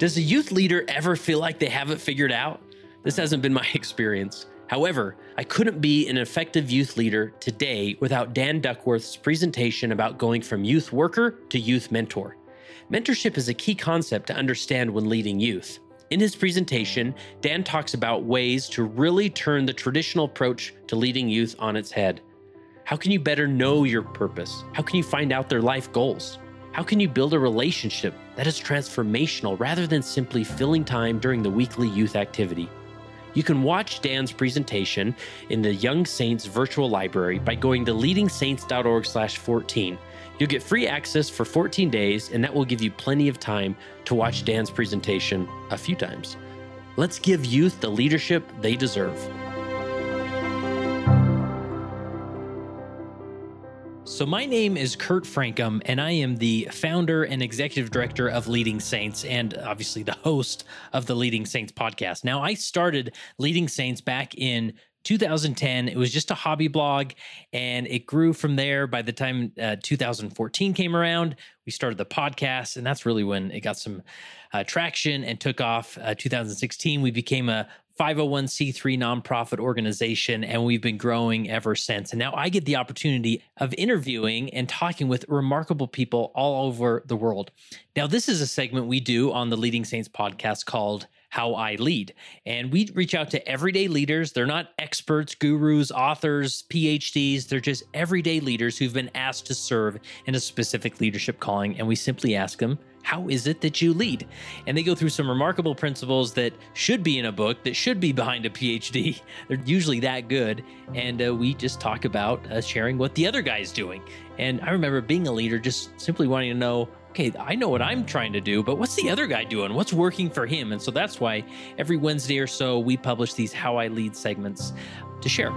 Does a youth leader ever feel like they have it figured out? This hasn't been my experience. However, I couldn't be an effective youth leader today without Dan Duckworth's presentation about going from youth worker to youth mentor. Mentorship is a key concept to understand when leading youth. In his presentation, Dan talks about ways to really turn the traditional approach to leading youth on its head. How can you better know your purpose? How can you find out their life goals? How can you build a relationship that is transformational rather than simply filling time during the weekly youth activity? You can watch Dan's presentation in the Young Saints virtual library by going to leadingsaints.org/14. You'll get free access for 14 days and that will give you plenty of time to watch Dan's presentation a few times. Let's give youth the leadership they deserve. So, my name is Kurt Francom, and I am the founder and executive director of Leading Saints, and obviously the host of the Leading Saints podcast. Now, I started Leading Saints back in 2010 it was just a hobby blog and it grew from there. By the time uh, 2014 came around we started the podcast and that's really when it got some uh, traction and took off. Uh, 2016 we became a 501c3 nonprofit organization, and we've been growing ever since. And now I get the opportunity of interviewing and talking with remarkable people all over the world. Now, this is a segment we do on the Leading Saints podcast called how I lead. And we reach out to everyday leaders. They're not experts, gurus, authors, PhDs. They're just everyday leaders who've been asked to serve in a specific leadership calling. And we simply ask them, how is it that you lead? And they go through some remarkable principles that should be in a book, that should be behind a PhD. They're usually that good. And uh, we just talk about uh, sharing what the other guy's doing. And I remember being a leader, just simply wanting to know okay, I know what I'm trying to do, but what's the other guy doing? What's working for him? And so that's why every Wednesday or so we publish these How I Lead segments to share.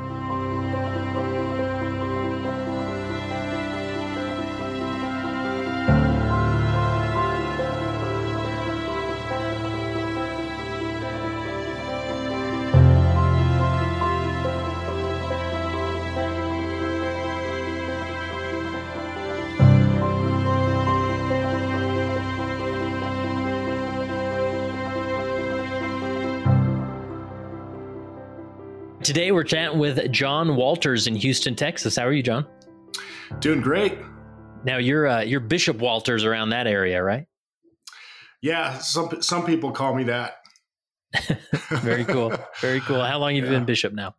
Today we're chatting with John Walters in Houston, Texas. How are you, John? Doing great. Now you're uh, you're Bishop Walters around that area, right? Yeah, some some people call me that. Very cool. Very cool. How long have you yeah. been bishop now?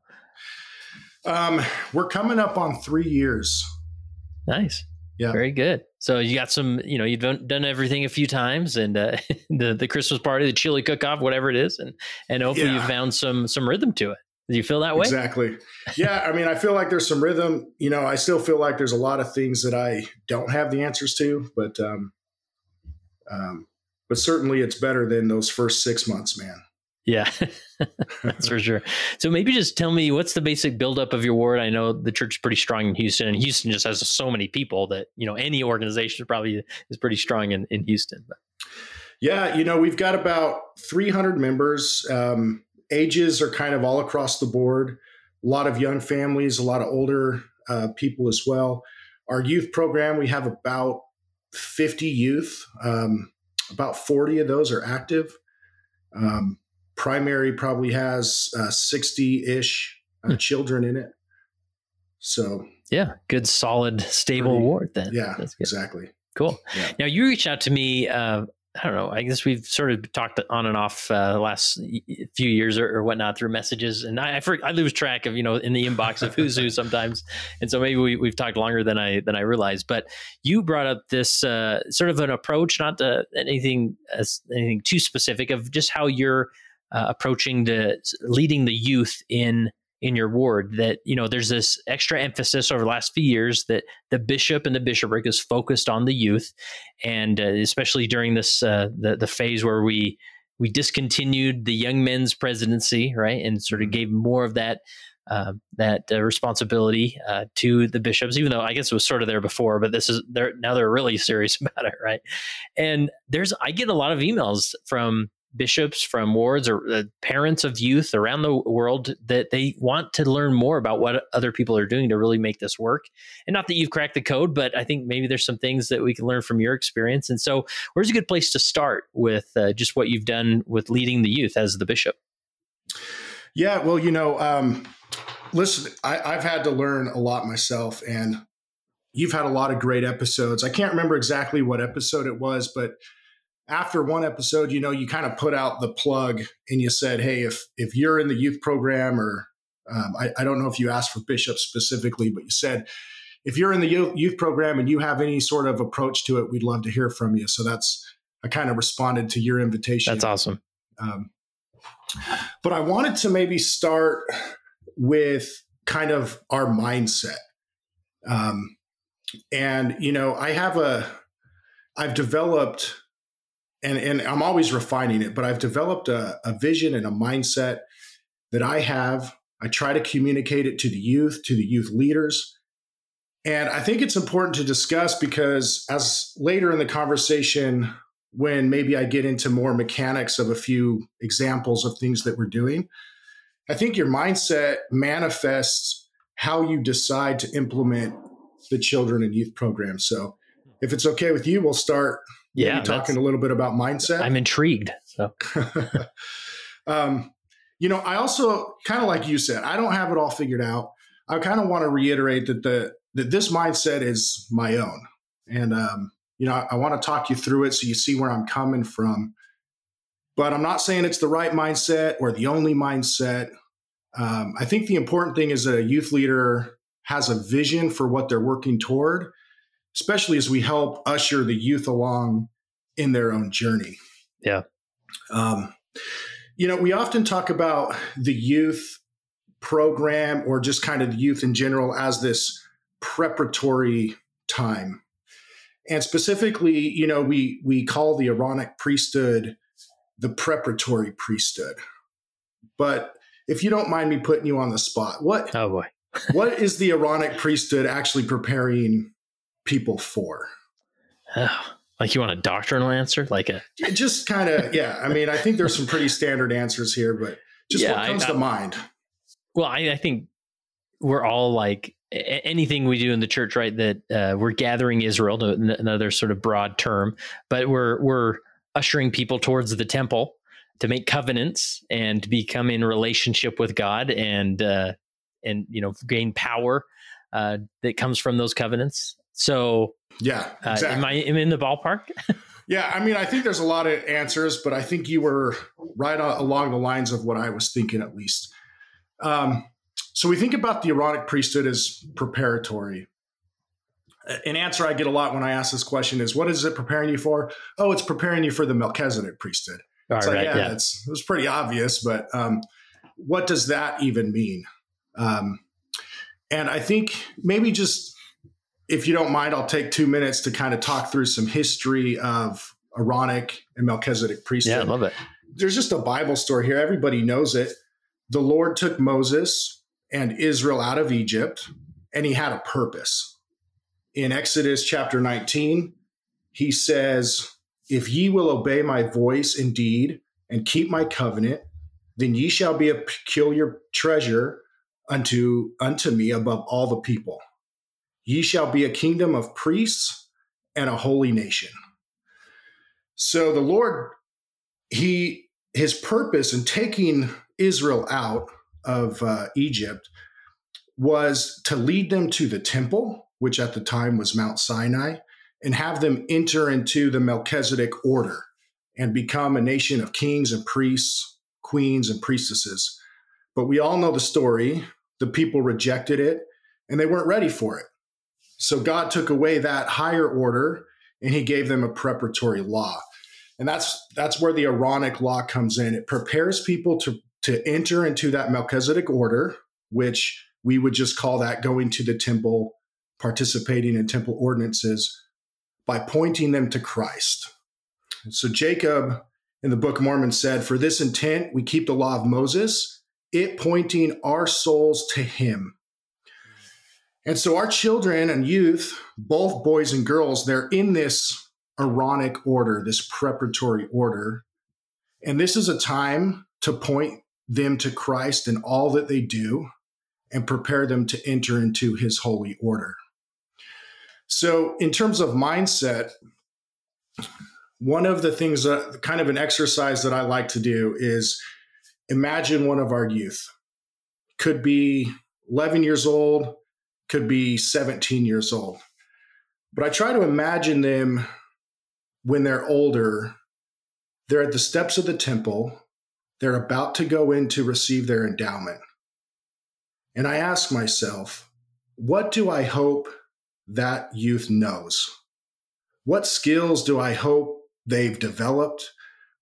Um, we're coming up on three years. Nice. Yeah. Very good. So you got some, you know, you've done, done everything a few times and uh, the the Christmas party, the chili cook off, whatever it is, and and hopefully yeah. you found some some rhythm to it. Do you feel that way? Exactly. Yeah. I mean, I feel like there's some rhythm. You know, I still feel like there's a lot of things that I don't have the answers to, but um, um, but certainly it's better than those first six months, man. Yeah, that's for sure. So maybe just tell me what's the basic buildup of your ward. I know the church is pretty strong in Houston, and Houston just has so many people that you know any organization probably is pretty strong in, in Houston. But. Yeah, you know we've got about 300 members. Um, ages are kind of all across the board. A lot of young families, a lot of older uh, people as well. Our youth program, we have about 50 youth. Um, about 40 of those are active. Um, primary probably has 60 uh, ish uh, hmm. children in it. So, yeah, good, solid, stable pretty, ward then. Yeah, exactly. Cool. Yeah. Now, you reached out to me uh, I don't know. I guess we've sort of talked on and off uh, the last few years or, or, whatnot through messages, and I I, I, lose track of you know in the inbox of who's who sometimes, and so maybe we, have talked longer than I than I realized. But you brought up this uh, sort of an approach, not to anything as anything too specific, of just how you're uh, approaching the leading the youth in in your ward that you know there's this extra emphasis over the last few years that the bishop and the bishopric is focused on the youth and uh, especially during this uh, the, the phase where we we discontinued the young men's presidency right and sort of mm-hmm. gave more of that uh, that uh, responsibility uh, to the bishops, even though I guess it was sort of there before, but this is they're now they're really serious about it, right? And there's I get a lot of emails from bishops, from wards, or uh, parents of youth around the world that they want to learn more about what other people are doing to really make this work. And not that you've cracked the code, but I think maybe there's some things that we can learn from your experience. And so, where's a good place to start with uh, just what you've done with leading the youth as the bishop? Yeah, well, you know, um, listen, I, I've had to learn a lot myself, and you've had a lot of great episodes. I can't remember exactly what episode it was, but after one episode, you know, you kind of put out the plug and you said, "Hey, if if you're in the youth program, or um, I, I, don't know if you asked for bishops specifically, but you said if you're in the youth, youth program and you have any sort of approach to it, we'd love to hear from you." So that's I kind of responded to your invitation. That's awesome. Um, but I wanted to maybe start with kind of our mindset. Um, and you know, I have a, I've developed, and and I'm always refining it, but I've developed a, a vision and a mindset that I have. I try to communicate it to the youth, to the youth leaders. And I think it's important to discuss because as later in the conversation, when maybe I get into more mechanics of a few examples of things that we're doing, I think your mindset manifests how you decide to implement the children and youth program. So if it's okay with you, we'll start yeah, talking a little bit about mindset. I'm intrigued. So um, you know, I also kind of like you said, I don't have it all figured out. I kind of want to reiterate that the that this mindset is my own. And um, you know, I, I want to talk you through it so you see where I'm coming from. But I'm not saying it's the right mindset or the only mindset. Um, I think the important thing is that a youth leader has a vision for what they're working toward, especially as we help usher the youth along in their own journey. Yeah. Um, you know, we often talk about the youth program or just kind of the youth in general as this preparatory time. And specifically, you know, we we call the Aaronic priesthood the preparatory priesthood. But if you don't mind me putting you on the spot, what oh boy, what is the Aaronic priesthood actually preparing people for? Oh, like you want a doctrinal answer, like a just kind of yeah. I mean, I think there's some pretty standard answers here, but just yeah, what comes I, to mind. Well, I, I think we're all like anything we do in the church, right? That uh, we're gathering Israel, another sort of broad term, but we're we're ushering people towards the temple to make covenants and to become in relationship with God and uh, and you know gain power uh, that comes from those covenants. So yeah, exactly. uh, am I am I in the ballpark? yeah, I mean, I think there's a lot of answers, but I think you were right along the lines of what I was thinking, at least. Um, so we think about the Aaronic priesthood as preparatory. An answer I get a lot when I ask this question is, "What is it preparing you for?" Oh, it's preparing you for the Melchizedek priesthood. All it's right, like, yeah, yeah. It's, it was pretty obvious, but um, what does that even mean? Um, and I think maybe just if you don't mind, I'll take two minutes to kind of talk through some history of Aaronic and Melchizedek priesthood. Yeah, I love it. There's just a Bible story here. Everybody knows it. The Lord took Moses and Israel out of Egypt, and he had a purpose. In Exodus chapter 19, he says, If ye will obey my voice indeed and keep my covenant, then ye shall be a peculiar treasure unto unto me above all the people. Ye shall be a kingdom of priests and a holy nation. So the Lord, he his purpose in taking Israel out of uh, Egypt was to lead them to the temple, which at the time was Mount Sinai, and have them enter into the Melchizedek order and become a nation of kings and priests, queens and priestesses. But we all know the story. The people rejected it and they weren't ready for it. So God took away that higher order and he gave them a preparatory law. And that's that's where the Aaronic law comes in. It prepares people to to enter into that Melchizedek order, which we would just call that going to the temple, participating in temple ordinances by pointing them to Christ. So Jacob in the Book of Mormon said, For this intent we keep the law of Moses, it pointing our souls to him. And so our children and youth, both boys and girls, they're in this Aaronic order, this preparatory order And this is a time to point them to Christ in all that they do and prepare them to enter into his holy order. So, in terms of mindset, one of the things that kind of an exercise that I like to do is imagine one of our youth. Could be 11 years old, could be 17 years old. But I try to imagine them when they're older. They're at the steps of the temple, they're about to go in to receive their endowment. And I ask myself, what do I hope that youth knows? What skills do I hope they've developed?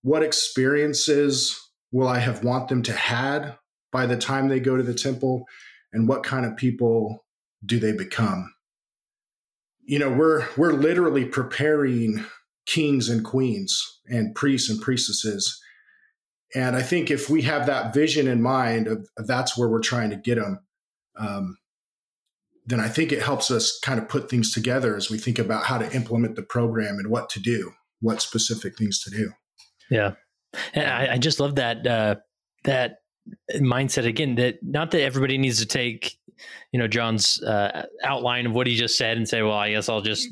What experiences will I have want them to had by the time they go to the temple? And what kind of people do they become? You know, we're we're literally preparing kings and queens and priests and priestesses. And I think if we have that vision in mind of, of that's where we're trying to get them, um, then I think it helps us kind of put things together as we think about how to implement the program and what to do, what specific things to do. Yeah, and I, I just love that uh, that mindset again. That not that everybody needs to take you know John's uh, outline of what he just said and say, well, I guess I'll just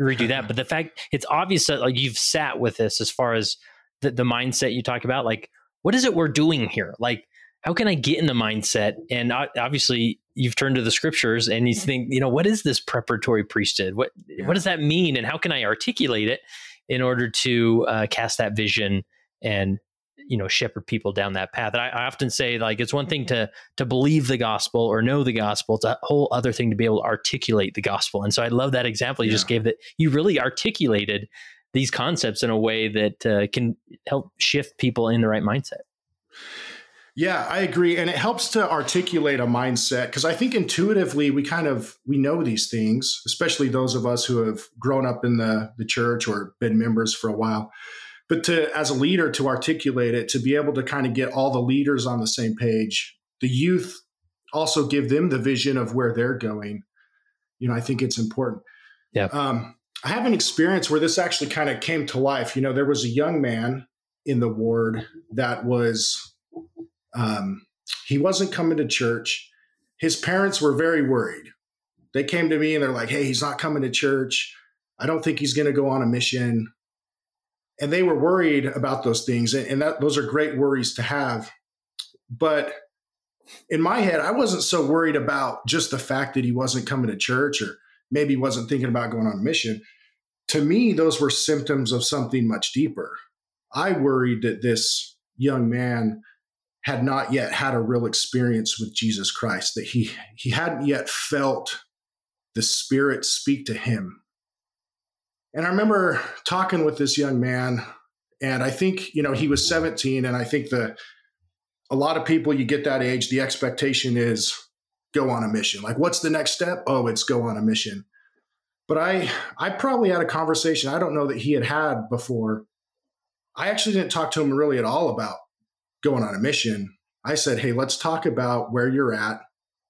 redo that. But the fact it's obvious that like you've sat with this as far as the, the mindset you talk about, like what is it we're doing here? Like how can I get in the mindset? And obviously, you've turned to the scriptures and you think, you know, what is this preparatory priesthood? What yeah. what does that mean, and how can I articulate it in order to uh, cast that vision and you know shepherd people down that path? And I, I, often say, like, it's one thing to to believe the gospel or know the gospel; it's a whole other thing to be able to articulate the gospel. And so, I love that example you yeah. just gave. That you really articulated these concepts in a way that uh, can help shift people in the right mindset. Yeah, I agree and it helps to articulate a mindset because I think intuitively we kind of we know these things, especially those of us who have grown up in the the church or been members for a while. But to as a leader to articulate it, to be able to kind of get all the leaders on the same page, the youth also give them the vision of where they're going. You know, I think it's important. Yeah. Um, I have an experience where this actually kind of came to life. You know, there was a young man in the ward that was um, he wasn't coming to church. His parents were very worried. They came to me and they're like, hey, he's not coming to church. I don't think he's going to go on a mission. And they were worried about those things. And that, those are great worries to have. But in my head, I wasn't so worried about just the fact that he wasn't coming to church or maybe wasn't thinking about going on a mission. To me, those were symptoms of something much deeper. I worried that this young man had not yet had a real experience with Jesus Christ, that he, he hadn't yet felt the Spirit speak to him. And I remember talking with this young man, and I think, you know, he was 17, and I think the a lot of people you get that age, the expectation is go on a mission. Like, what's the next step? Oh, it's go on a mission. But I I probably had a conversation I don't know that he had had before. I actually didn't talk to him really at all about going on a mission, I said, hey, let's talk about where you're at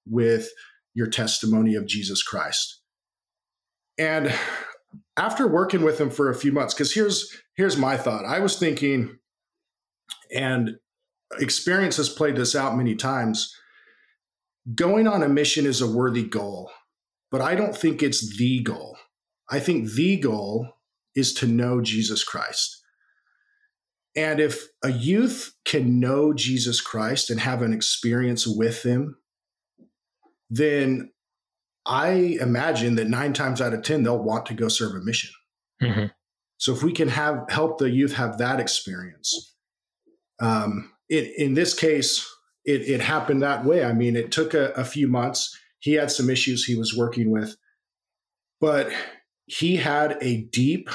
with your testimony of Jesus Christ. And after working with him for a few months, because here's here's my thought. I was thinking, and experience has played this out many times. Going on a mission is a worthy goal, but I don't think it's the goal. I think the goal is to know Jesus Christ. And if a youth can know Jesus Christ and have an experience with him, then I imagine that nine times out of 10, they'll want to go serve a mission. Mm-hmm. So if we can have help the youth have that experience, um, it, in this case, it, it, happened that way. I mean, it took a, a few months. He had some issues he was working with, but he had a deep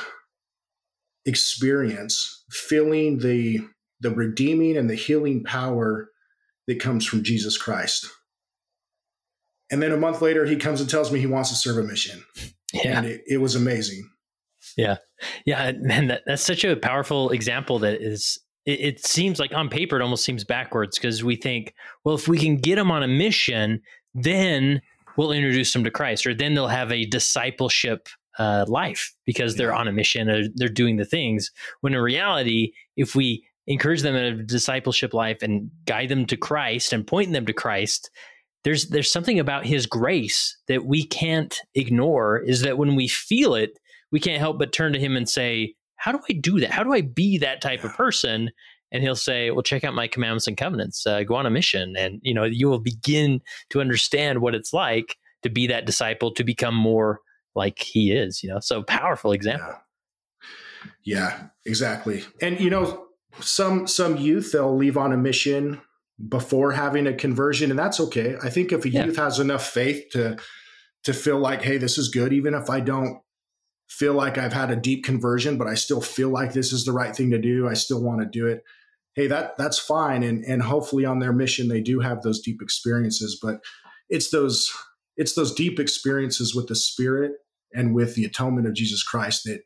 experience feeling the the redeeming and the healing power that comes from Jesus Christ. And then a month later, he comes and tells me he wants to serve a mission. Yeah. And it, it was amazing. Yeah. Yeah. Man, that, that's such a powerful example that is, it, it seems like on paper, it almost seems backwards because we think, well, if we can get them on a mission, then we'll introduce them to Christ, or then they'll have a discipleship uh, life because they're on a mission or they're doing the things. When in reality, if we encourage them in a discipleship life and guide them to Christ and point them to Christ, there's there's something about his grace that we can't ignore is that when we feel it, we can't help but turn to him and say, How do I do that? How do I be that type of person? And he'll say, Well, check out my commandments and covenants, uh, go on a mission. And you know, you will begin to understand what it's like to be that disciple, to become more like he is, you know. So powerful example. Yeah. Yeah, exactly. And you know, some some youth they'll leave on a mission before having a conversion and that's okay. I think if a yeah. youth has enough faith to to feel like hey, this is good even if I don't feel like I've had a deep conversion but I still feel like this is the right thing to do, I still want to do it. Hey, that that's fine and and hopefully on their mission they do have those deep experiences, but it's those it's those deep experiences with the spirit and with the atonement of Jesus Christ that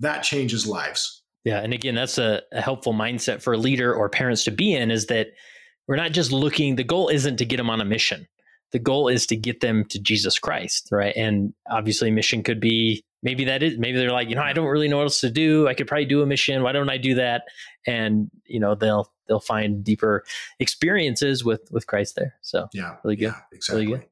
that changes lives. Yeah. And again, that's a, a, helpful mindset for a leader or parents to be in is that we're not just looking, the goal isn't to get them on a mission. The goal is to get them to Jesus Christ, right? And obviously, mission could be maybe that is maybe they're like, you know, I don't really know what else to do. I could probably do a mission. Why don't I do that? And you know, they'll they'll find deeper experiences with with Christ there. So yeah, really good, yeah, exactly. Really good.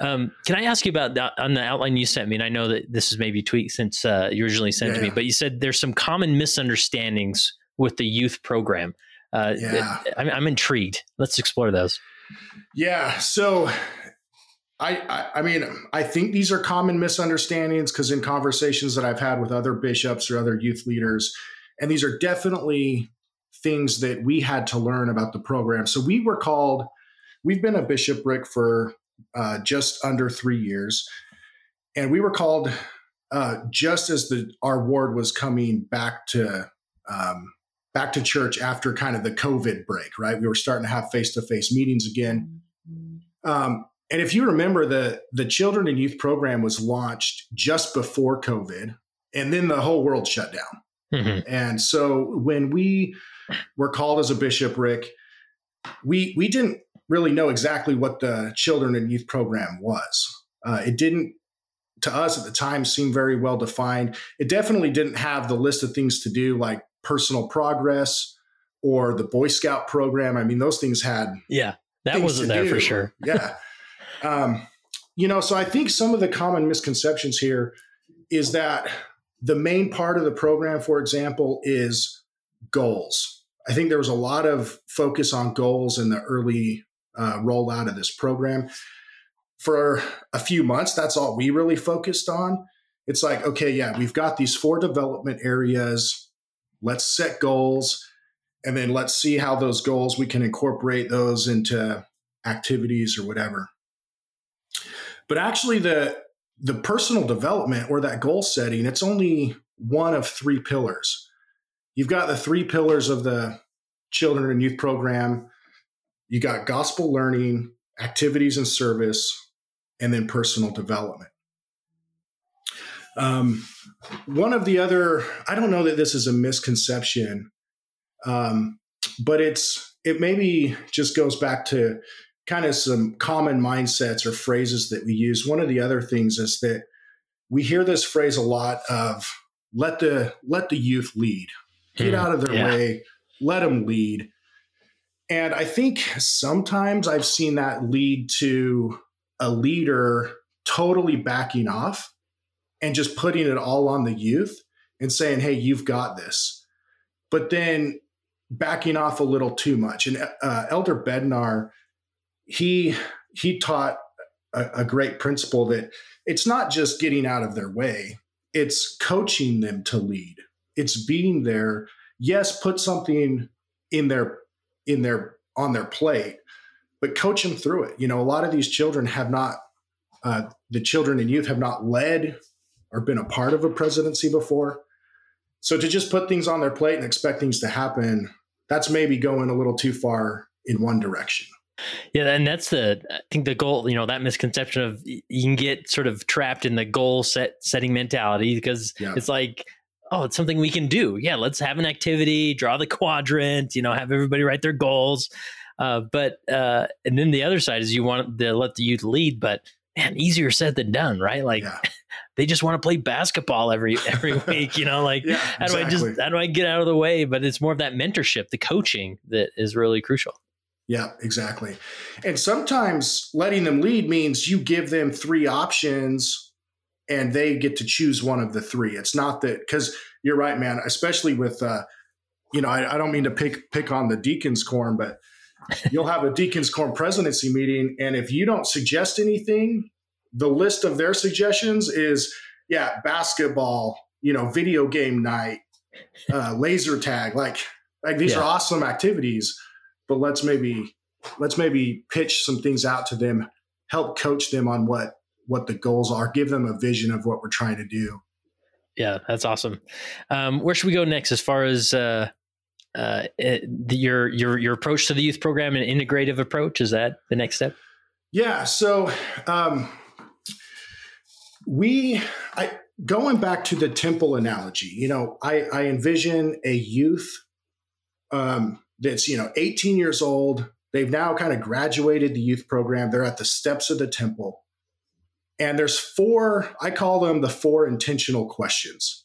Um, can I ask you about that on the outline you sent me? And I know that this is maybe tweaked since uh, you originally sent yeah, to me, but you said there's some common misunderstandings with the youth program. Uh, yeah. I'm, I'm intrigued. Let's explore those. Yeah. So I, I, I mean, I think these are common misunderstandings because in conversations that I've had with other bishops or other youth leaders, and these are definitely things that we had to learn about the program. So we were called, we've been a bishopric for uh, just under three years. And we were called uh, just as the our ward was coming back to um, back to church after kind of the COVID break, right? We were starting to have face to face meetings again. Um, and if you remember, the the children and youth program was launched just before COVID, and then the whole world shut down. Mm-hmm. And so when we were called as a bishopric, we we didn't really know exactly what the children and youth program was. Uh, it didn't, to us at the time, seem very well defined. It definitely didn't have the list of things to do like personal progress or the Boy Scout program. I mean, those things had yeah, that wasn't there do. for sure. yeah, um, you know, so I think some of the common misconceptions here is that the main part of the program, for example, is goals. I think there was a lot of focus on goals in the early uh, rollout of this program. For a few months, that's all we really focused on. It's like, okay, yeah, we've got these four development areas. Let's set goals and then let's see how those goals we can incorporate those into activities or whatever. But actually the the personal development or that goal setting, it's only one of three pillars. You've got the three pillars of the children and youth program you got gospel learning, activities and service, and then personal development. Um, one of the other, I don't know that this is a misconception, um, but it's it maybe just goes back to kind of some common mindsets or phrases that we use. One of the other things is that we hear this phrase a lot of let the let the youth lead, get mm, out of their yeah. way, let them lead. And I think sometimes I've seen that lead to a leader totally backing off and just putting it all on the youth and saying, hey, you've got this. But then backing off a little too much. And uh, Elder Bednar, he he taught a, a great principle that it's not just getting out of their way, it's coaching them to lead. It's being there. Yes, put something in their in their on their plate, but coach them through it. You know, a lot of these children have not, uh, the children and youth have not led or been a part of a presidency before. So to just put things on their plate and expect things to happen, that's maybe going a little too far in one direction. Yeah, and that's the I think the goal. You know, that misconception of you can get sort of trapped in the goal set setting mentality because yeah. it's like oh, it's something we can do. Yeah, let's have an activity, draw the quadrant, you know, have everybody write their goals. Uh, but uh, and then the other side is you want to let the youth lead, but man, easier said than done, right? Like yeah. They just want to play basketball every every week. You know, like Yeah, how do I just how do I get out of the way? But it's more of that mentorship, the coaching that is really crucial. Yeah, exactly. And sometimes letting them lead means you give them three options and they get to choose one of the three. It's not that because you're right, man, especially with uh, you know, I, I don't mean to pick pick on the deacons quorum, but you'll have a deacons quorum presidency meeting, and if you don't suggest anything, the list of their suggestions is yeah, basketball, you know, video game night, uh, laser tag, like like these Yeah. are awesome activities but let's maybe let's maybe pitch some things out to them help coach them on what what the goals are give them a vision of what we're trying to do Yeah, that's awesome. Um, where should we go next as far as uh, uh, the, your your your approach to the youth program and integrative approach? Is that the next step? yeah so um we i going back to the temple analogy you know i i envision a youth um that's you know 18 years old. They've now kind of graduated the youth program. They're at the steps of the temple. And there's four i call them the four intentional questions.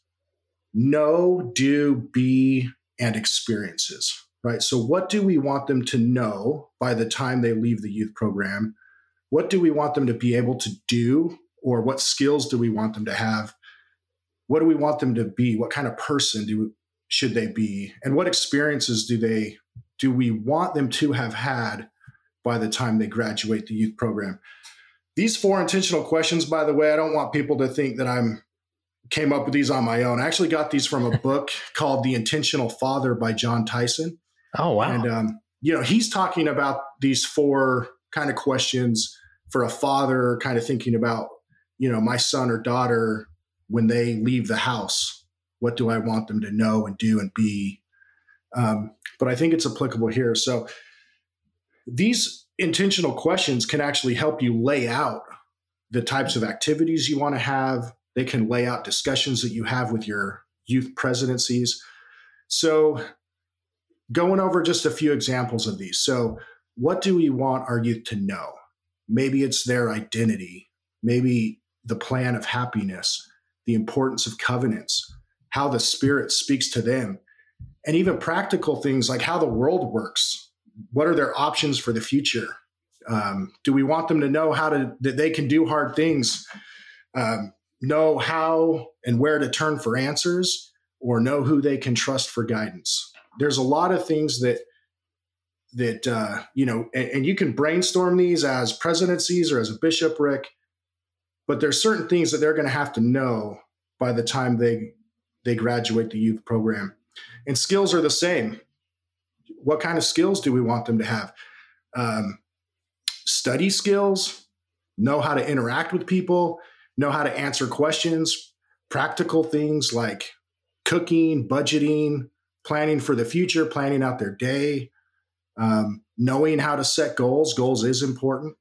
Know do be and experiences right? So what do we want them to know by the time they leave the youth program? What do we want them to be able to do or what skills do we want them to have? What do we want them to be? What kind of person do should they be? And what experiences do they do we want them to have had by the time they graduate the youth program? These four intentional questions by the way i don't want people to think that i'm came up with these on my own. I actually got these from a book called the intentional father by jon tyson. Oh wow! and um, you know, he's talking about these four kind of questions for a father, kind of thinking about, you know, my son or daughter when they leave the house. What do I want them to know and do and be? Um, but I think it's applicable here. So these intentional questions can actually help you lay out the types of activities you want to have. They can lay out discussions that you have with your youth presidencies. So going over just a few examples of these. So, what do we want our youth to know? Maybe it's their identity, maybe the plan of happiness, the importance of covenants, how the Spirit speaks to them, and even practical things like how the world works. What are their options for the future? Um, do we want them to know how to that they can do hard things, um, know how and where to turn for answers, or know who they can trust for guidance? there's a lot of things that that uh, you know and, and, you can brainstorm these as presidencies or as a bishopric but there's certain things that they're going to have to know by the time they they graduate the youth program and skills are the same what kind of skills do we want them to have um, study skills know how to interact with people know how to answer questions practical things like cooking budgeting planning for the future, planning out their day, um, knowing how to set goals. Goals is important.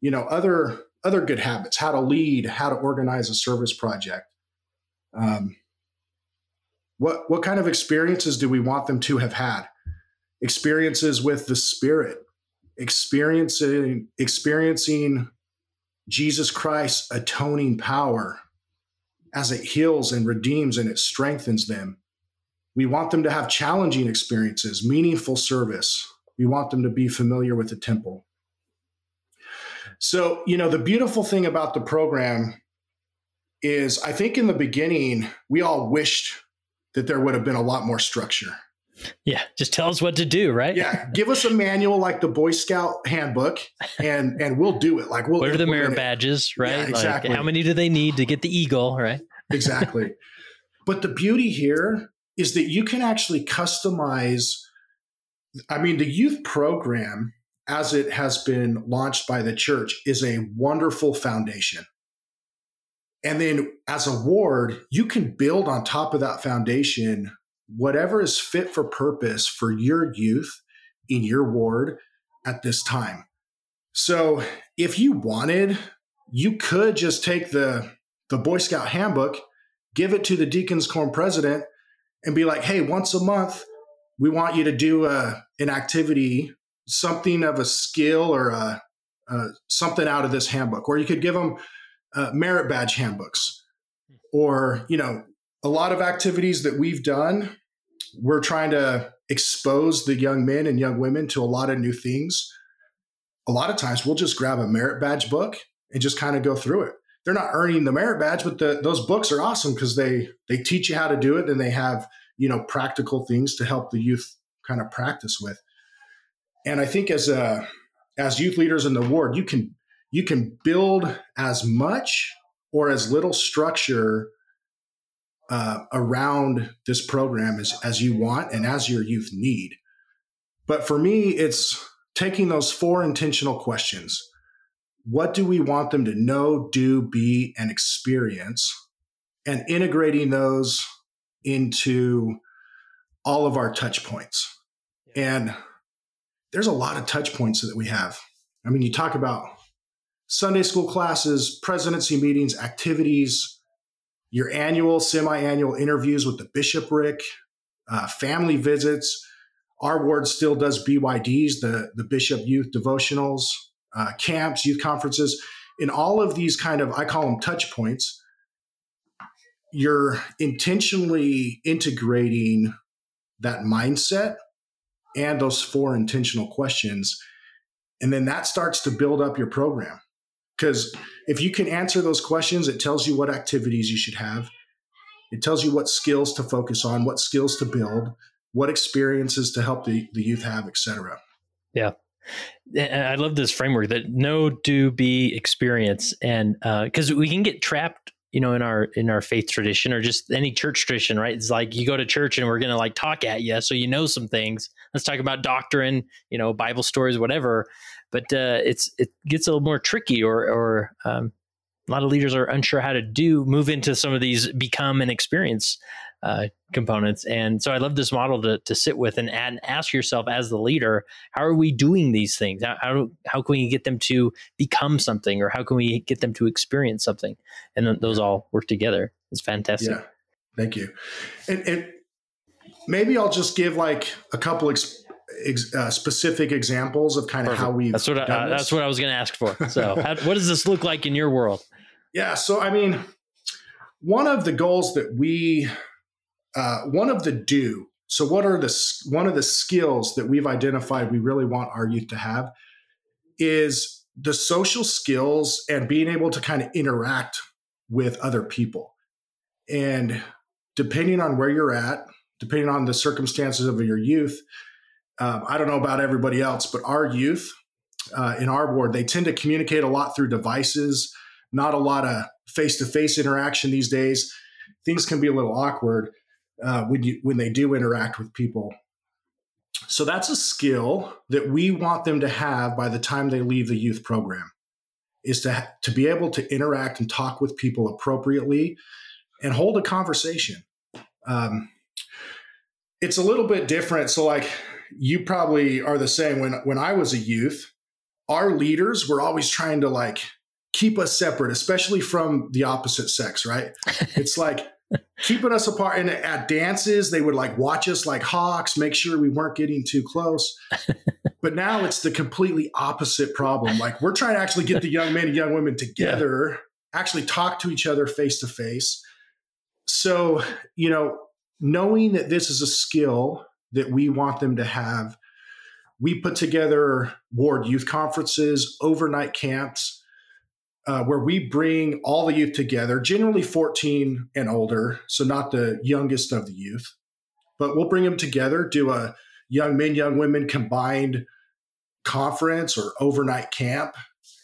You know, other other good habits: how to lead, how to organize a service project. Um, what what kind of experiences do we want them to have had? Experiences with the Spirit, experiencing experiencing Jesus Christ's atoning power as it heals and redeems and it strengthens them we want them to have challenging experiences, meaningful service. We want them to be familiar with the temple. So, you know, the beautiful thing about the program is I think in the beginning, we all wished that there would have been a lot more structure. Yeah, just tell us what to do, right? Yeah, give us a manual like the Boy Scout handbook, and and we'll do it. Like we'll. What are the merit it. badges, right? Yeah, exactly. Like how many do they need to get the eagle, right? exactly. But the beauty here is that you can actually customize. I mean, the youth program, as it has been launched by the church, is a wonderful foundation. And then as a ward, you can build on top of that foundation whatever is fit for purpose for your youth in your ward at this time. So if you wanted, you could just take the the Boy Scout handbook, give it to the Deacons Quorum president, and be like, hey, once a month, we want you to do a, an activity, something of a skill or a, a, something out of this handbook. Or you could give them uh, merit badge handbooks. or you know a lot of activities that we've done we're trying to expose the young men and young women to a lot of new things a lot of times we'll just grab a merit badge book and just kind of go through it they're not earning the merit badge but the, those books are awesome because they they teach you how to do it and they have you know practical things to help the youth kind of practice with and i think as a as youth leaders in the ward you can you can build as much or as little structure uh, around this program as, as you want and as your youth need. But for me, it's taking those four intentional questions. What do we want them to know, do, be, and experience? And integrating those into all of our touch points. And there's a lot of touch points that we have. I mean, you talk about Sunday school classes, presidency meetings, activities, your annual, semi annual interviews with the bishopric, uh, family visits. Our ward still does BYDs, the, the Bishop Youth Devotionals, uh, camps, youth conferences. In all of these kind of, I call them touch points, you're intentionally integrating that mindset and those four intentional questions. And then that starts to build up your program. Because if you can answer those questions, it tells you what activities you should have. It tells you what skills to focus on, what skills to build, what experiences to help the, the youth have, etc. Yeah. I love this framework that know do, be, experience. And because uh, we can get trapped you know in our in our faith tradition or just any church tradition right? It's like you go to church and we're gonna like talk at you so you know some things. Let's talk about doctrine you know bible stories whatever. But uh, it's it gets a little more tricky or or um, a lot of leaders are unsure how to do move into some of these become and experience uh, components. And so i love this model to, to sit with and, and ask yourself as the leader how are we doing these things? How, how, how can we get them to become something or how can we get them to experience something? And those all work together. It's fantastic. Yeah. Thank you. And, and maybe i'll just give like a couple ex- ex, uh, specific examples of kind of how we that's what I, uh, that's what I was going to ask for. So, how, what does this look like in your world? Yeah, so I mean, one of the goals that we, uh, one of the do. So, what are the one of the skills that we've identified we really want our youth to have is the social skills and being able to kind of interact with other people. And depending on where you're at, depending on the circumstances of your youth, um, I don't know about everybody else, but our youth uh, in our ward, they tend to communicate a lot through devices, not a lot of face to face interaction these days. Things can be a little awkward uh, when, you, when they do interact with people. So that's a skill that we want them to have by the time they leave the youth program is to, to be able to interact and talk with people appropriately and hold a conversation. Um, it's a little bit different. So like you probably are the same. When when I was a youth, our leaders were always trying to like keep us separate, especially from the opposite sex, right? it's like keeping us apart. And at dances, they would like watch us like hawks, make sure we weren't getting too close. but now it's the completely opposite problem. Like we're trying to actually get the young men and young women together, yeah. actually talk to each other face to face. So, you know, knowing that this is a skill that we want them to have. We put together ward youth conferences, overnight camps, uh, where we bring all the youth together, generally 14 and older, so not the youngest of the youth, but we'll bring them together, do a young men, young women combined conference or overnight camp,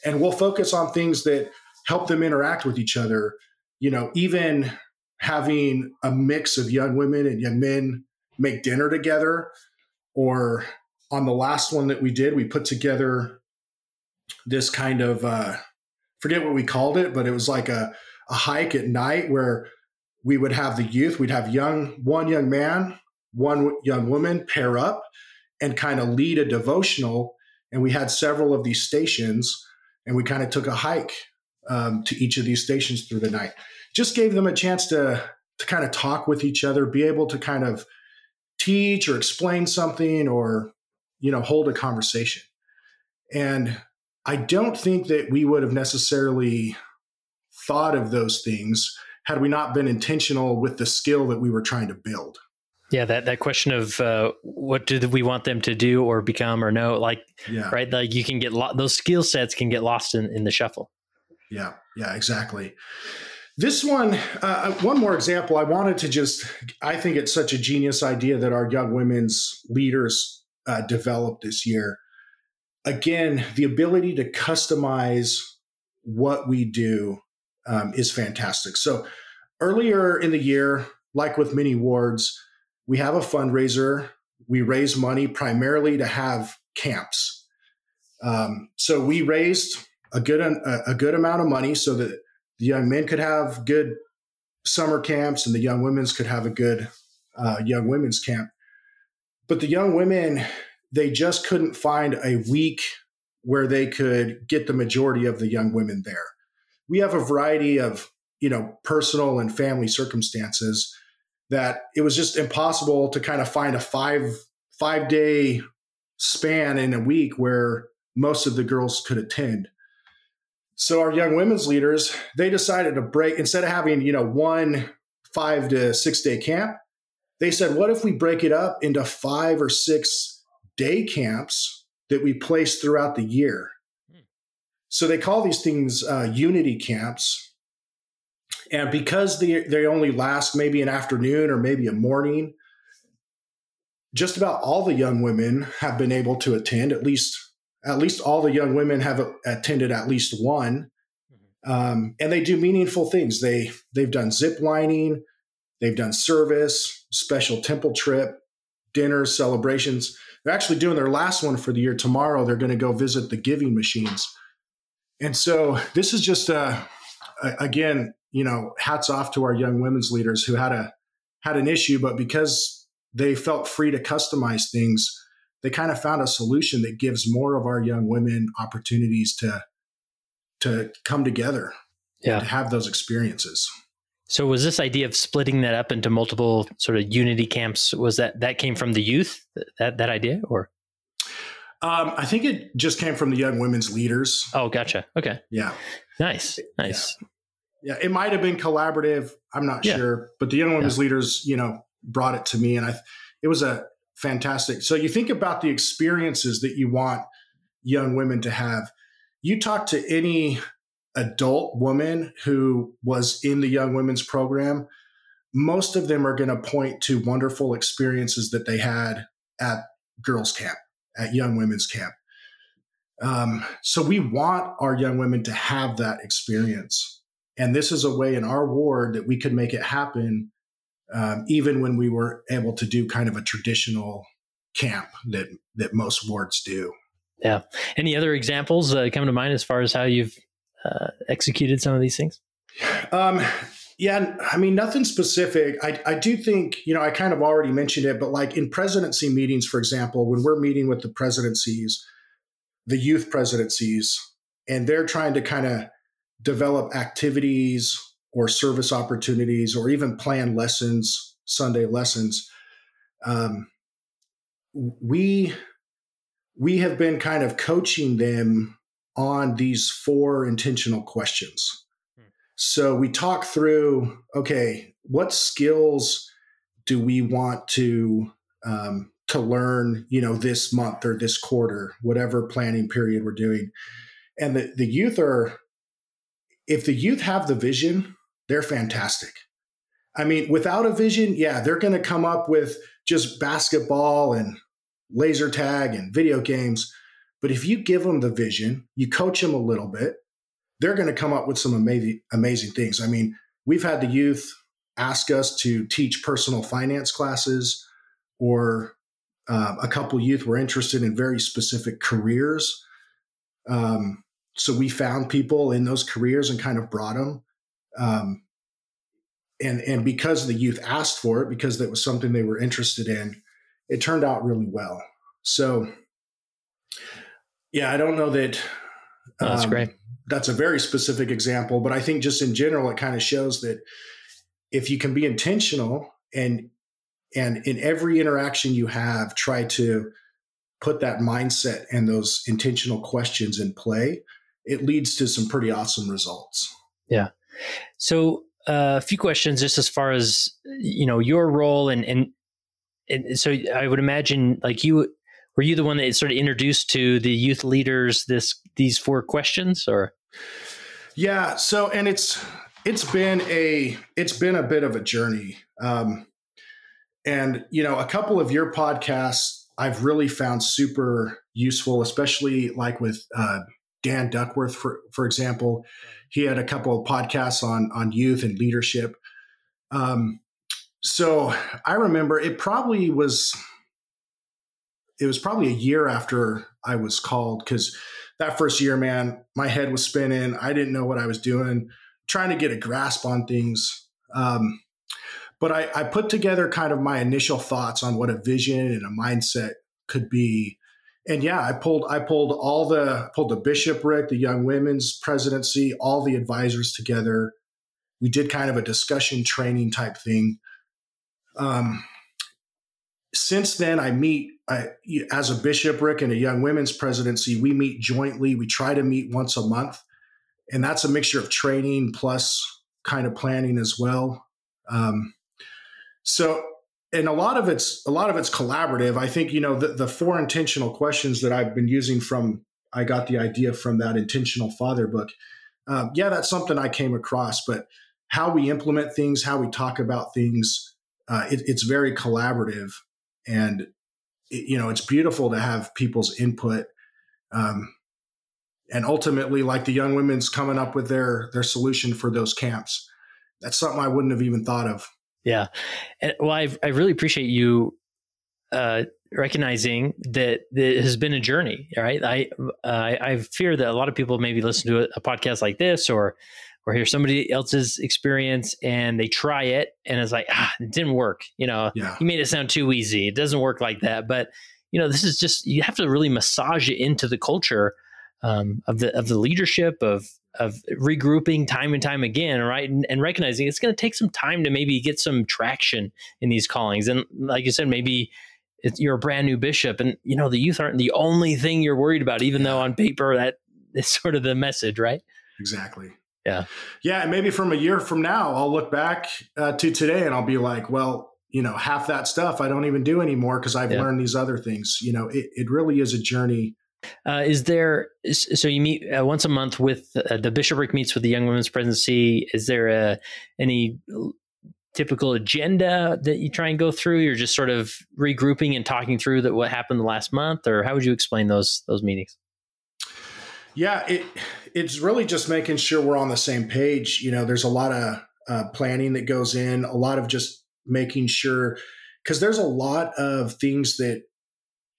and we'll focus on things that help them interact with each other. You know, even having a mix of young women and young men make dinner together. Or on the last one that we did, we put together this kind of uh, forget what we called it, but it was like a, a hike at night where we would have the youth, we'd have young one young man, one young woman pair up and kind of lead a devotional. And we had several of these stations, and we kind of took a hike um, to each of these stations through the night. Just gave them a chance to to kind of talk with each other, be able to kind of teach or explain something or you know hold a conversation and i don't think that we would have necessarily thought of those things had we not been intentional with the skill that we were trying to build. Yeah, that that question of uh, what do we want them to do or become or know, like yeah. right, like you can get lo- those skill sets can get lost in, in the shuffle. Yeah, yeah, exactly. This one, uh, one more example. I wanted to just, I think it's such a genius idea that our young women's leaders uh, developed this year. Again, the ability to customize what we do um, is fantastic. So earlier in the year, like with many wards, we have a fundraiser. We raise money primarily to have camps. Um, so we raised a good a, good amount of money so that the young men could have good summer camps and the young women's could have a good uh, young women's camp. But the young women, they just couldn't find a week where they could get the majority of the young women there. We have a variety of, you know, personal and family circumstances that it was just impossible to kind of find a five five day span in a week where most of the girls could attend. So our young women's leaders, they decided to break instead of having, you know, one 5 to 6 day camp, they said, what if we break it up into 5 or 6 day camps that we place throughout the year? Hmm. So they call these things uh, unity camps and because they, they only last maybe an afternoon or maybe a morning, just about all the young women have been able to attend. At least, at least all the young women have attended at least one, mm-hmm. um, and they do meaningful things. They they've done zip lining, they've done service, special temple trip, dinners, celebrations. They're actually doing their last one for the year tomorrow. They're going to go visit the giving machines, and so this is just a, a again you know, hats off to our young women's leaders who had a had an issue, but because they felt free to customize things, they kind of found a solution that gives more of our young women opportunities to to come together yeah. to have those experiences. So was this idea of splitting that up into multiple sort of unity camps was that that came from the youth that that idea or um, I think it just came from the young women's leaders. Oh, gotcha. Okay. Yeah. Nice. Nice. Yeah. Yeah, it might have been collaborative. I'm not yeah. sure, but the young women's yeah. leaders, you know, brought it to me, and I, it was a fantastic. So you think about the experiences that you want young women to have. You talk to any adult woman who was in the young women's program, most of them are going to point to wonderful experiences that they had at girls' camp, at young women's camp. Um, so we want our young women to have that experience. And this is a way in our ward that we could make it happen, um, even when we were able to do kind of a traditional camp that that most wards do. Yeah. Any other examples uh, come to mind as far as how you've uh, executed some of these things? Um, yeah, I mean, nothing specific. I, I do think, you know, I kind of already mentioned it, but like in presidency meetings, for example, when we're meeting with the presidencies, the youth presidencies, and they're trying to kind of develop activities or service opportunities or even plan lessons, Sunday lessons. Um, we we have been kind of coaching them on these four intentional questions. Hmm. So we talk through, okay, what skills do we want to um, to learn, you know, this month or this quarter, whatever planning period we're doing, and the the youth are if the youth have the vision, they're fantastic. I mean, without a vision, yeah, they're going to come up with just basketball and laser tag and video games. But if you give them the vision, you coach them a little bit, they're going to come up with some amazing, amazing things. I mean, we've had the youth ask us to teach personal finance classes, or uh, a couple youth were interested in very specific careers. Um, so we found people in those careers and kind of brought them. Um, and and because the youth asked for it, because that was something they were interested in, it turned out really well. So, yeah, I don't know that. Um, that's great. That's a very specific example, but I think just in general, it kind of shows that if you can be intentional and and in every interaction you have, try to put that mindset and those intentional questions in play, it leads to some pretty awesome results. Yeah. So uh, a few questions just as far as you know your role and and and so I would imagine like you were you the one that sort of introduced to the youth leaders this these four questions or? Yeah so and it's it's been a it's been a bit of a journey. Um and you know a couple of your podcasts i've really found super useful especially like with uh dan duckworth for for example. He had a couple of podcasts on on youth and leadership. Um so I remember it probably was it was probably a year after I was called because that first year, man, my head was spinning. I didn't know what I was doing, trying to get a grasp on things. Um, but I, I put together kind of my initial thoughts on what a vision and a mindset could be. And yeah, I pulled I pulled all the pulled the bishopric, the young women's presidency, all the advisors together. We did kind of a discussion training type thing um, since then, I meet as a bishopric and a young women's presidency. We meet jointly. We try to meet once a month, and that's a mixture of training plus kind of planning as well. Um, so, and a lot of it's a lot of it's collaborative. I think you know the, the four intentional questions that I've been using from I got the idea from that intentional father book. Um, yeah, that's something I came across, but how we implement things, how we talk about things, uh, it, it's very collaborative and it, you know it's beautiful to have people's input um, and ultimately like the young women's coming up with their their solution for those camps. That's something i wouldn't have even thought of. Yeah. And well i i really appreciate you uh, recognizing that it has been a journey right? I uh, i fear that a lot of people maybe listen to a, a podcast like this or or hear somebody else's experience and they try it and it's like ah it didn't work you know? Yeah. you made it sound too easy. It doesn't work like that. But you know this is just you have to really massage it into the culture um, of the of the leadership of of regrouping time and time again right? And, and recognizing it's going to take some time to maybe get some traction in these callings. And like you said maybe you're a brand new bishop and you know the youth aren't the only thing you're worried about even though on paper that is sort of the message right? Exactly yeah. Yeah. And maybe from a year from now, I'll look back uh, to today and I'll be like, well, you know, half that stuff I don't even do anymore because I've yeah. learned these other things. You know, it, it really is a journey. Uh, is there, so you meet uh, once a month with uh, the bishopric meets with the Young Women's Presidency. Is there a, any typical agenda that you try and go through? You're just sort of regrouping and talking through that what happened the last month, or how would you explain those those meetings? Yeah, it it's really just making sure we're on the same page. You know, there's a lot of uh, planning that goes in, a lot of just making sure because there's a lot of things that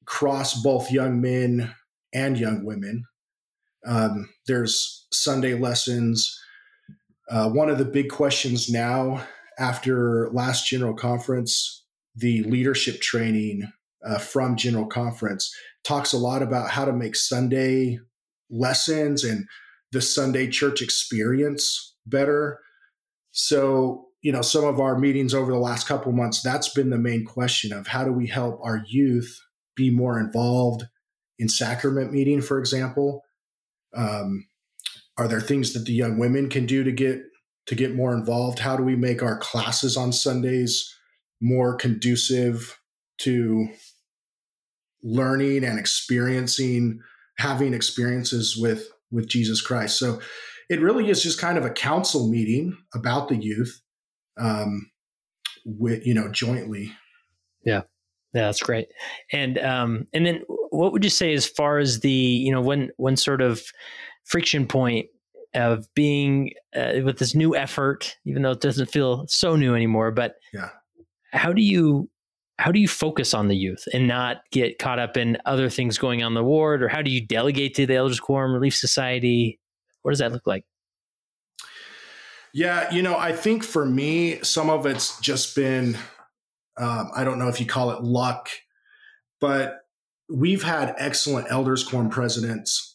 cross both young men and young women. Um, there's Sunday lessons. Uh, one of the big questions now, after last general conference, the leadership training uh, from general conference talks a lot about how to make Sunday lessons and the Sunday church experience better. So, you know, some of our meetings over the last couple months, that's been the main question of how do we help our youth be more involved in sacrament meeting, for example. Um, are there things that the young women can do to get to get more involved? How do we make our classes on Sundays more conducive to learning and experiencing having experiences with with Jesus Christ. So it really is just kind of a council meeting about the youth, um, with you know jointly. Yeah, yeah, that's great. And um, and then what would you say as far as the you know when when sort of friction point of being uh, with this new effort, even though it doesn't feel so new anymore, but yeah, how do you how do you focus on the youth and not get caught up in other things going on the ward? Or how do you delegate to the elders quorum relief society? What does that look like? Yeah you know i think for me some of it's just been um, i don't know if you call it luck but we've had excellent elders quorum presidents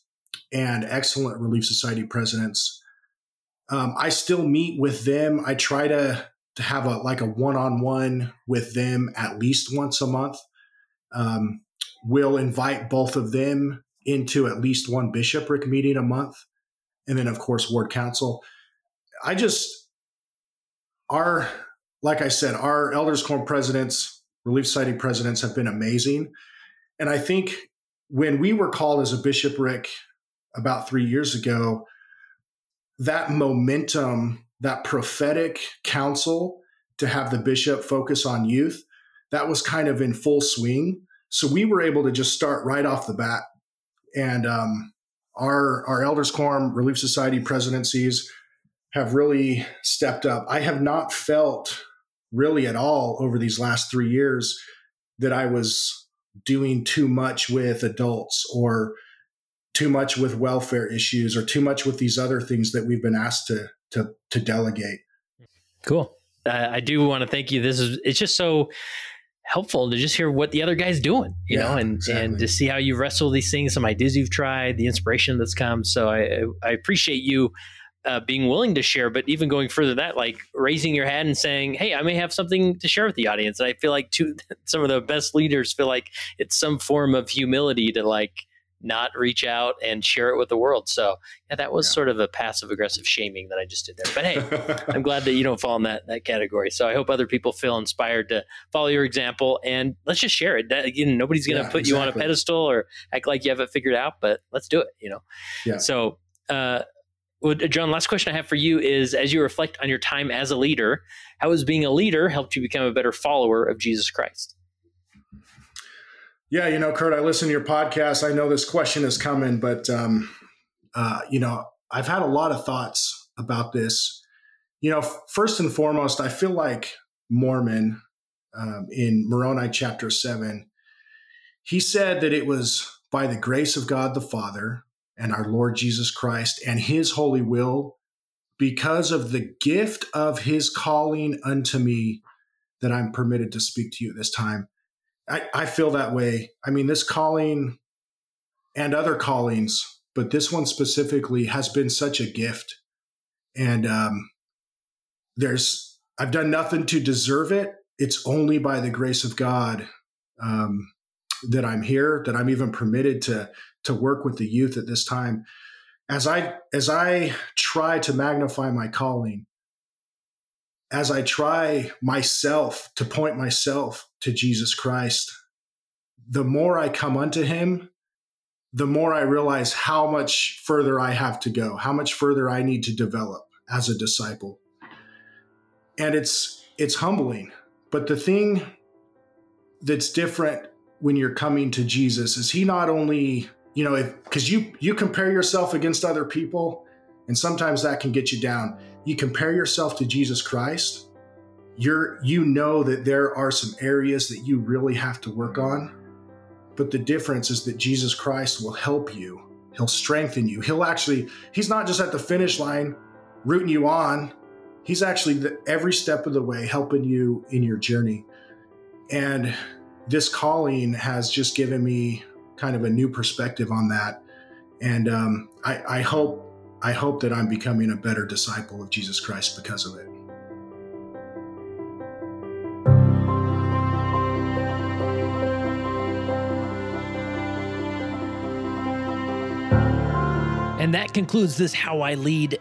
and excellent relief society presidents. Um, i still meet with them. I try to to have a like a one-on-one with them at least once a month. Um, we'll invite both of them into at least one bishopric meeting a month, and then of course ward council. I just our, like I said, our elders quorum presidents, Relief Society presidents have been amazing. And I think when we were called as a bishopric about three years ago, that momentum, that prophetic counsel to have the bishop focus on youth, that was kind of in full swing. So we were able to just start right off the bat. And um, our our elders quorum relief society presidencies have really stepped up. I have not felt really at all over these last three years that I was doing too much with adults or too much with welfare issues or too much with these other things that we've been asked to to to delegate. Cool. Uh, I do want to thank you. This is it's just so helpful to just hear what the other guy's doing, you yeah, know, and exactly. and to see how you wrestle these things, some ideas you've tried, the inspiration that's come. So I I appreciate you uh, being willing to share, but even going further than that, like raising your hand and saying, "Hey, I may have something to share with the audience." And I feel like too, some of the best leaders feel like it's some form of humility to like not reach out and share it with the world. So yeah, that was yeah. sort of a passive aggressive shaming that I just did there. But hey, I'm glad that you don't fall in that that category. So I hope other people feel inspired to follow your example and let's just share it. That, again, nobody's going to yeah, put exactly. you on a pedestal or act like you have it figured out, but let's do it. You know. Yeah. So. Uh, well, John, last question I have for you is as you reflect on your time as a leader, how has being a leader helped you become a better follower of Jesus Christ? Yeah, you know, Kurt, I listen to your podcast. I know this question is coming, but um, uh, you know, I've had a lot of thoughts about this. You know, first and foremost, I feel like Mormon um, in Moroni chapter seven. He said that it was by the grace of God the Father and our Lord Jesus Christ and His holy will, because of the gift of His calling unto me, that I'm permitted to speak to you this time. I, I feel that way. I mean, this calling and other callings, but this one specifically has been such a gift. And um, there's, I've done nothing to deserve it. It's only by the grace of God um, that I'm here, that I'm even permitted to to work with the youth at this time. As I as I try to magnify my calling, as I try myself to point myself to Jesus Christ, the more I come unto him, the more I realize how much further I have to go, how much further I need to develop as a disciple. And it's it's humbling. But the thing that's different when you're coming to Jesus is he not only, you know, because you you compare yourself against other people and sometimes that can get you down. You compare yourself to Jesus Christ, you're you know that there are some areas that you really have to work on. But the difference is that Jesus Christ will help you. He'll strengthen you. He'll actually he's not just at the finish line rooting you on. He's actually the, every step of the way helping you in your journey. And this calling has just given me kind of a new perspective on that. And um, I, I hope I hope that I'm becoming a better disciple of Jesus Christ because of it. And that concludes this How I Lead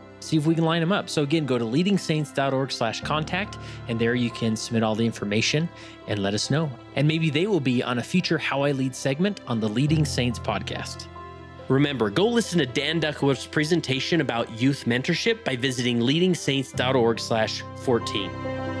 see if we can line them up. So again, go to leadingsaints.org slash contact, and there you can submit all the information and let us know. And maybe they will be on a future How I Lead segment on the Leading Saints podcast. Remember, go listen to Dan Duckworth's presentation about youth mentorship by visiting leadingsaints.org slash 14.